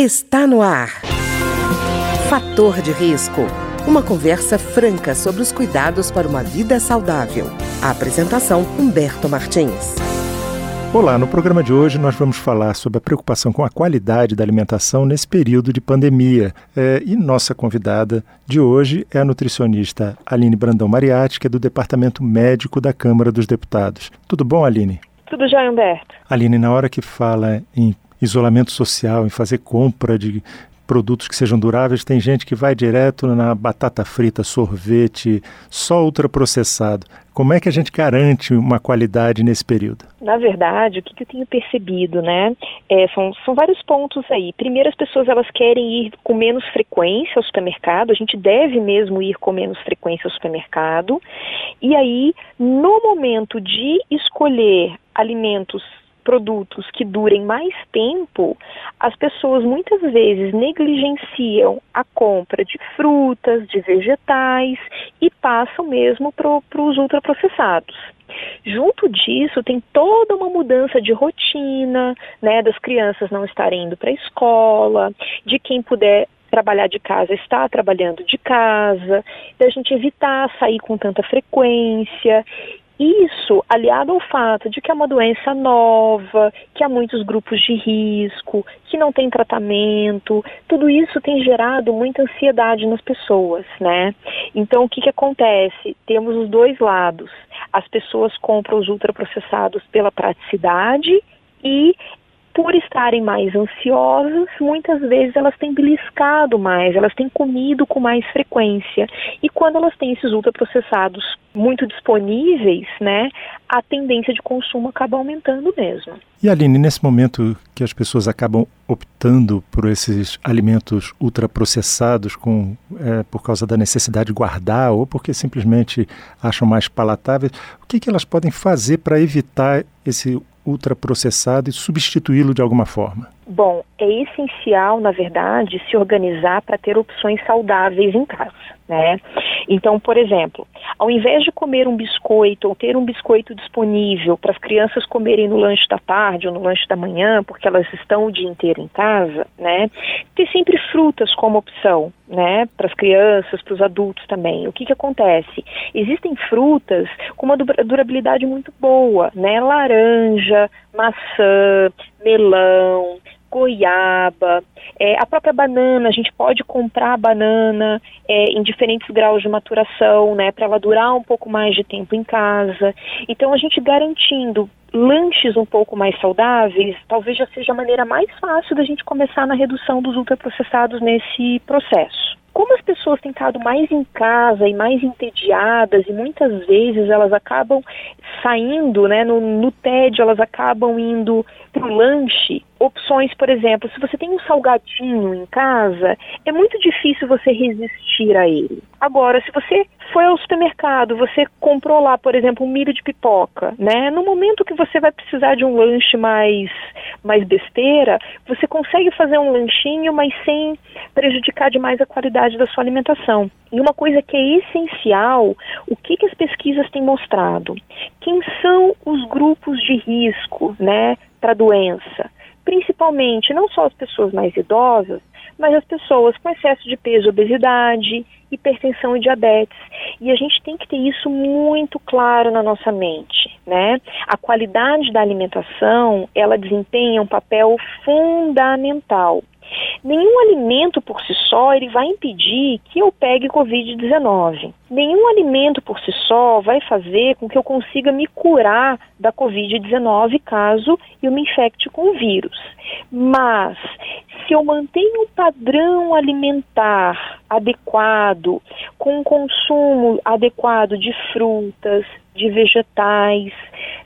Está no ar. Fator de risco. Uma conversa franca sobre os cuidados para uma vida saudável. A apresentação Humberto Martins. Olá, no programa de hoje nós vamos falar sobre a preocupação com a qualidade da alimentação nesse período de pandemia. É, e nossa convidada de hoje é a nutricionista Aline Brandão Mariatti, que é do Departamento Médico da Câmara dos Deputados. Tudo bom, Aline? Tudo já, Humberto. Aline, na hora que fala em isolamento social, em fazer compra de produtos que sejam duráveis, tem gente que vai direto na batata frita, sorvete, só ultraprocessado. Como é que a gente garante uma qualidade nesse período? Na verdade, o que, eu tenho percebido, né? É, são, são vários pontos aí. Primeiro, as pessoas elas querem ir com menos frequência ao supermercado. A gente deve mesmo ir com menos frequência ao supermercado. E aí, no momento de escolher alimentos produtos que durem mais tempo, as pessoas muitas vezes negligenciam a compra de frutas, de vegetais e passam mesmo para os ultraprocessados. Junto disso, tem toda uma mudança de rotina, né, das crianças não estarem indo para a escola, de quem puder trabalhar de casa está trabalhando de casa, da gente evitar sair com tanta frequência isso, aliado ao fato de que é uma doença nova, que há muitos grupos de risco, que não tem tratamento, tudo isso tem gerado muita ansiedade nas pessoas, né? Então, o que, que acontece? Temos os dois lados. As pessoas compram os ultraprocessados pela praticidade e por estarem mais ansiosas, muitas vezes elas têm beliscado mais, elas têm comido com mais frequência. E quando elas têm esses ultraprocessados muito disponíveis, né, a tendência de consumo acaba aumentando mesmo. E Aline, nesse momento que as pessoas acabam optando por esses alimentos ultraprocessados com, é, por causa da necessidade de guardar ou porque simplesmente acham mais palatáveis, o que, que elas podem fazer para evitar esse ultraprocessado e substituí-lo de alguma forma? Bom, é essencial, na verdade, se organizar para ter opções saudáveis em casa, né? Então, por exemplo, ao invés de comer um biscoito ou ter um biscoito disponível para as crianças comerem no lanche da tarde ou no lanche da manhã, porque elas estão o dia inteiro em casa, né? Ter sempre frutas como opção, né? Para as crianças, para os adultos também. O que que acontece? Existem frutas com uma durabilidade muito boa, né? Laranja, maçã, melão, goiaba, é, a própria banana, a gente pode comprar a banana é, em diferentes graus de maturação, né, para ela durar um pouco mais de tempo em casa. Então, a gente garantindo lanches um pouco mais saudáveis, talvez já seja a maneira mais fácil da gente começar na redução dos ultraprocessados nesse processo como as pessoas têm estado mais em casa e mais entediadas e muitas vezes elas acabam saindo, né, no, no tédio, elas acabam indo para o lanche, opções, por exemplo, se você tem um salgadinho em casa, é muito difícil você resistir a ele. Agora, se você foi ao supermercado, você comprou lá, por exemplo, um milho de pipoca, né? No momento que você vai precisar de um lanche mais, mais besteira, você consegue fazer um lanchinho, mas sem prejudicar demais a qualidade da sua alimentação. E uma coisa que é essencial, o que, que as pesquisas têm mostrado? Quem são os grupos de risco, né, para a doença? Principalmente, não só as pessoas mais idosas, mas as pessoas com excesso de peso, obesidade, hipertensão e diabetes. E a gente tem que ter isso muito claro na nossa mente, né? A qualidade da alimentação, ela desempenha um papel fundamental. Nenhum alimento por si só ele vai impedir que eu pegue Covid-19. Nenhum alimento por si só vai fazer com que eu consiga me curar da Covid-19 caso eu me infecte com o vírus. Mas se eu mantenho um padrão alimentar adequado, com um consumo adequado de frutas, de vegetais,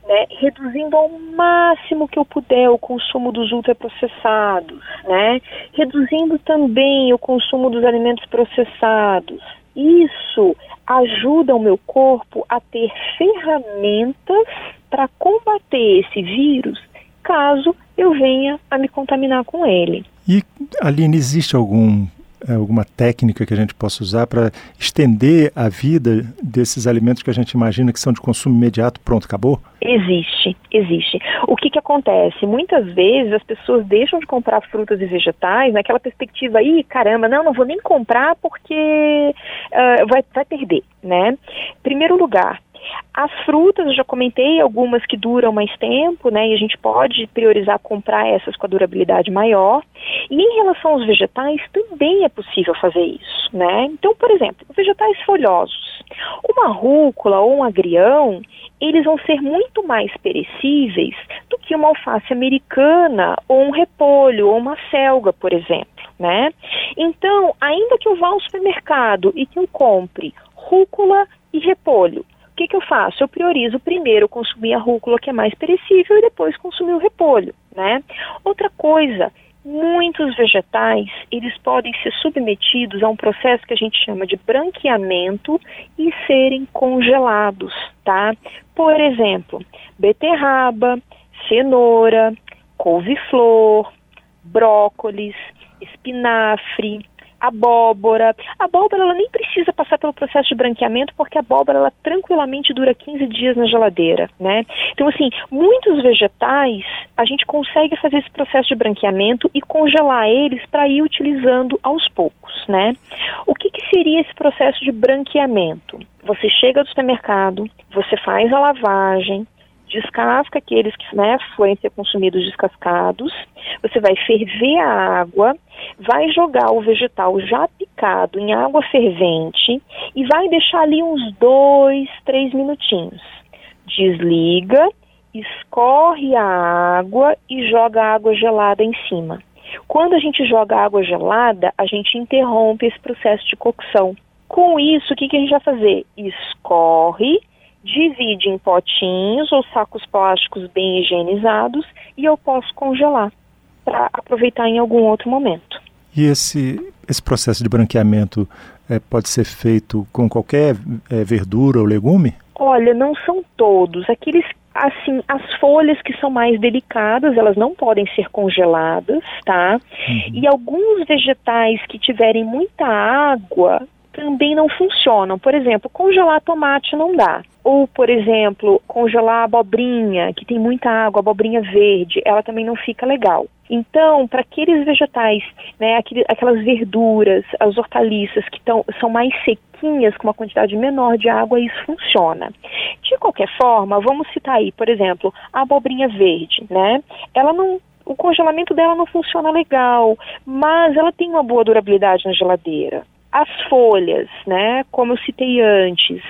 né, reduzindo ao máximo que eu puder o consumo dos ultraprocessados, né, reduzindo também o consumo dos alimentos processados. Isso ajuda o meu corpo a ter ferramentas para combater esse vírus caso eu venha a me contaminar com ele. E, Aline, existe algum alguma técnica que a gente possa usar para estender a vida desses alimentos que a gente imagina que são de consumo imediato, pronto, acabou? Existe, existe. O que, que acontece? Muitas vezes as pessoas deixam de comprar frutas e vegetais naquela perspectiva aí, caramba, não, não vou nem comprar porque uh, vai, vai perder, né? Primeiro lugar, as frutas, eu já comentei, algumas que duram mais tempo, né? E a gente pode priorizar comprar essas com a durabilidade maior. E em relação aos vegetais, também é possível fazer isso, né? Então, por exemplo, vegetais folhosos. Uma rúcula ou um agrião, eles vão ser muito mais perecíveis do que uma alface americana ou um repolho ou uma selga, por exemplo, né? Então, ainda que eu vá ao supermercado e que eu compre rúcula e repolho, o que, que eu faço? Eu priorizo primeiro consumir a rúcula, que é mais perecível, e depois consumir o repolho, né? Outra coisa, muitos vegetais, eles podem ser submetidos a um processo que a gente chama de branqueamento e serem congelados, tá? Por exemplo, beterraba, cenoura, couve-flor, brócolis, espinafre, abóbora. A abóbora ela nem precisa passar pelo processo de branqueamento porque a abóbora ela tranquilamente dura 15 dias na geladeira, né? Então assim, muitos vegetais a gente consegue fazer esse processo de branqueamento e congelar eles para ir utilizando aos poucos, né? O que, que seria esse processo de branqueamento? Você chega do supermercado, você faz a lavagem, descasca aqueles que né, forem ser consumidos descascados, você vai ferver a água, vai jogar o vegetal já picado em água fervente e vai deixar ali uns dois, três minutinhos. Desliga, escorre a água e joga a água gelada em cima. Quando a gente joga água gelada, a gente interrompe esse processo de cocção. Com isso, o que, que a gente vai fazer? Escorre, divide em potinhos ou sacos plásticos bem higienizados e eu posso congelar para aproveitar em algum outro momento. E esse, esse processo de branqueamento é, pode ser feito com qualquer é, verdura ou legume? Olha, não são todos. Aqueles assim, as folhas que são mais delicadas, elas não podem ser congeladas, tá? Uhum. E alguns vegetais que tiverem muita água também não funcionam. Por exemplo, congelar tomate não dá. Ou, por exemplo, congelar abobrinha, que tem muita água, abobrinha verde, ela também não fica legal. Então, para aqueles vegetais, né, aquelas verduras, as hortaliças que tão, são mais sequinhas, com uma quantidade menor de água, isso funciona. De qualquer forma, vamos citar aí, por exemplo, a abobrinha verde, né? Ela não o congelamento dela não funciona legal, mas ela tem uma boa durabilidade na geladeira. As folhas, né, como eu citei antes,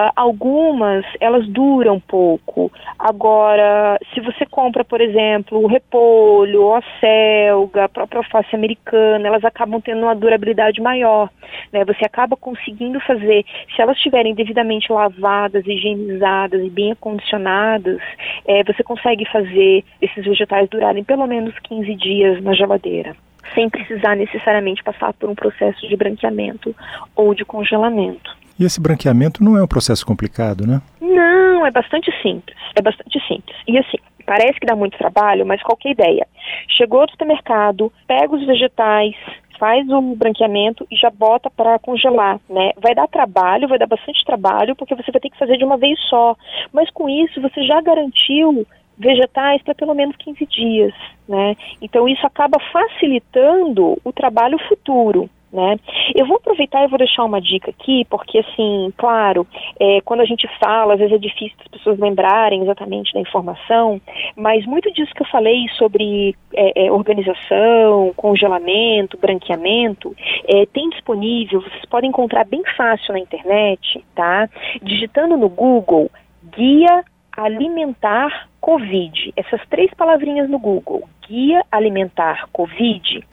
uh, algumas elas duram pouco. Agora, se você compra, por exemplo, o repolho, a selga, a própria alface americana, elas acabam tendo uma durabilidade maior. Né? Você acaba conseguindo fazer, se elas estiverem devidamente lavadas, higienizadas e bem acondicionadas, é, você consegue fazer esses vegetais durarem pelo menos 15 dias na geladeira sem precisar necessariamente passar por um processo de branqueamento ou de congelamento. E esse branqueamento não é um processo complicado, né? Não, é bastante simples. É bastante simples. E assim, parece que dá muito trabalho, mas qualquer ideia. Chegou do supermercado, pega os vegetais, faz o branqueamento e já bota para congelar, né? Vai dar trabalho, vai dar bastante trabalho, porque você vai ter que fazer de uma vez só. Mas com isso você já garantiu vegetais para pelo menos 15 dias, né? Então isso acaba facilitando o trabalho futuro. Né? Eu vou aproveitar e vou deixar uma dica aqui, porque assim, claro, é, quando a gente fala, às vezes é difícil as pessoas lembrarem exatamente da informação, mas muito disso que eu falei sobre é, é, organização, congelamento, branqueamento, é, tem disponível, vocês podem encontrar bem fácil na internet, tá? Digitando no Google guia alimentar Covid. Essas três palavrinhas no Google, Guia Alimentar Covid.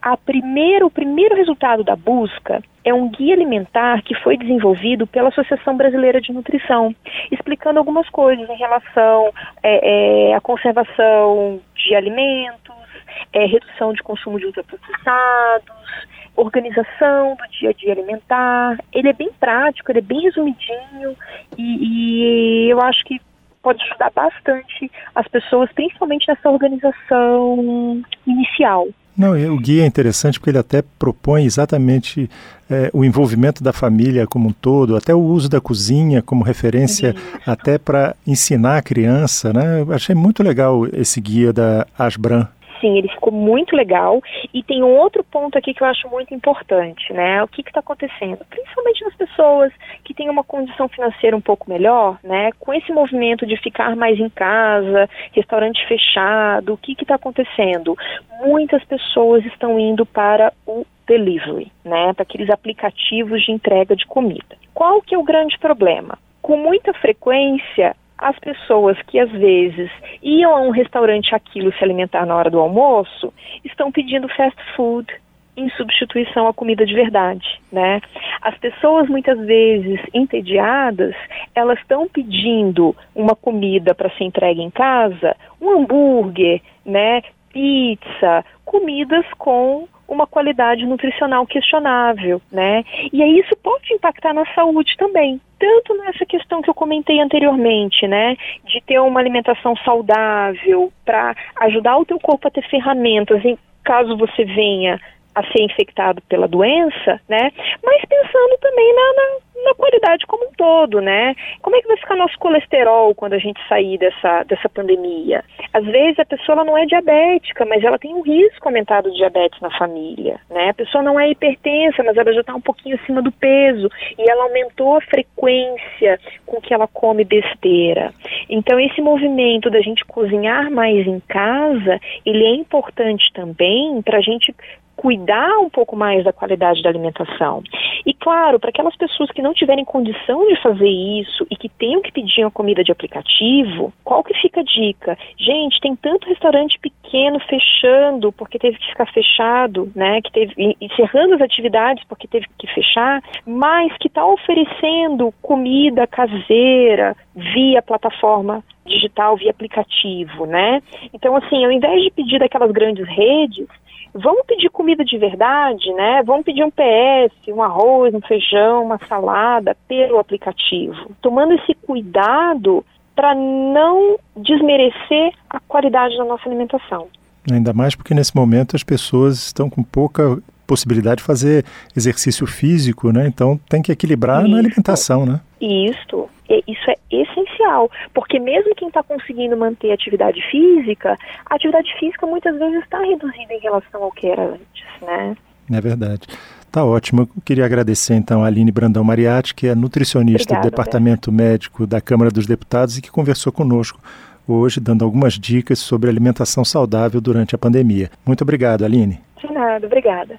A primeiro, o primeiro resultado da busca é um guia alimentar que foi desenvolvido pela Associação Brasileira de Nutrição, explicando algumas coisas em relação é, é, à conservação de alimentos, é, redução de consumo de ultraprocessados, organização do dia a dia alimentar. Ele é bem prático, ele é bem resumidinho e, e eu acho que pode ajudar bastante as pessoas, principalmente nessa organização inicial. Não, o guia é interessante porque ele até propõe exatamente é, o envolvimento da família como um todo, até o uso da cozinha como referência, Isso. até para ensinar a criança, né? Eu achei muito legal esse guia da Asbran sim, ele ficou muito legal. E tem um outro ponto aqui que eu acho muito importante, né? O que está acontecendo? Principalmente nas pessoas que têm uma condição financeira um pouco melhor, né? Com esse movimento de ficar mais em casa, restaurante fechado, o que está acontecendo? Muitas pessoas estão indo para o delivery, né? Para aqueles aplicativos de entrega de comida. Qual que é o grande problema? Com muita frequência, as pessoas que às vezes iam a um restaurante aquilo se alimentar na hora do almoço estão pedindo fast food em substituição à comida de verdade, né? As pessoas muitas vezes entediadas, elas estão pedindo uma comida para ser entregue em casa, um hambúrguer, né? Pizza, comidas com uma qualidade nutricional questionável, né? E aí isso pode impactar na saúde também, tanto nessa questão que eu comentei anteriormente, né, de ter uma alimentação saudável para ajudar o teu corpo a ter ferramentas em caso você venha a ser infectado pela doença, né? Mas pensando também na, na, na, qualidade como um todo, né? Como é que vai ficar nosso colesterol quando a gente sair dessa, dessa pandemia? Às vezes a pessoa não é diabética, mas ela tem um risco aumentado de diabetes na família, né? A pessoa não é hipertensa, mas ela já está um pouquinho acima do peso e ela aumentou a frequência com que ela come besteira. Então esse movimento da gente cozinhar mais em casa, ele é importante também para a gente cuidar um pouco mais da qualidade da alimentação. E claro, para aquelas pessoas que não tiverem condição de fazer isso e que tenham que pedir uma comida de aplicativo, qual que fica a dica? Gente, tem tanto restaurante pequeno fechando porque teve que ficar fechado, né? Que teve encerrando as atividades porque teve que fechar, mas que está oferecendo comida caseira via plataforma digital, via aplicativo, né? Então, assim, ao invés de pedir daquelas grandes redes, vamos pedir comida de verdade, né? Vamos pedir um PS, um arroz, um feijão, uma salada pelo aplicativo, tomando esse cuidado para não desmerecer a qualidade da nossa alimentação. Ainda mais porque nesse momento as pessoas estão com pouca possibilidade de fazer exercício físico, né? Então tem que equilibrar Isso. na alimentação, né? Isso, isso é essencial, porque mesmo quem está conseguindo manter a atividade física, a atividade física muitas vezes está reduzida em relação ao que era antes, né? É verdade. Tá ótimo. Eu queria agradecer então a Aline Brandão Mariatti, que é nutricionista Obrigada, do Departamento Médico da Câmara dos Deputados e que conversou conosco hoje, dando algumas dicas sobre alimentação saudável durante a pandemia. Muito obrigado, Aline. De nada, obrigada.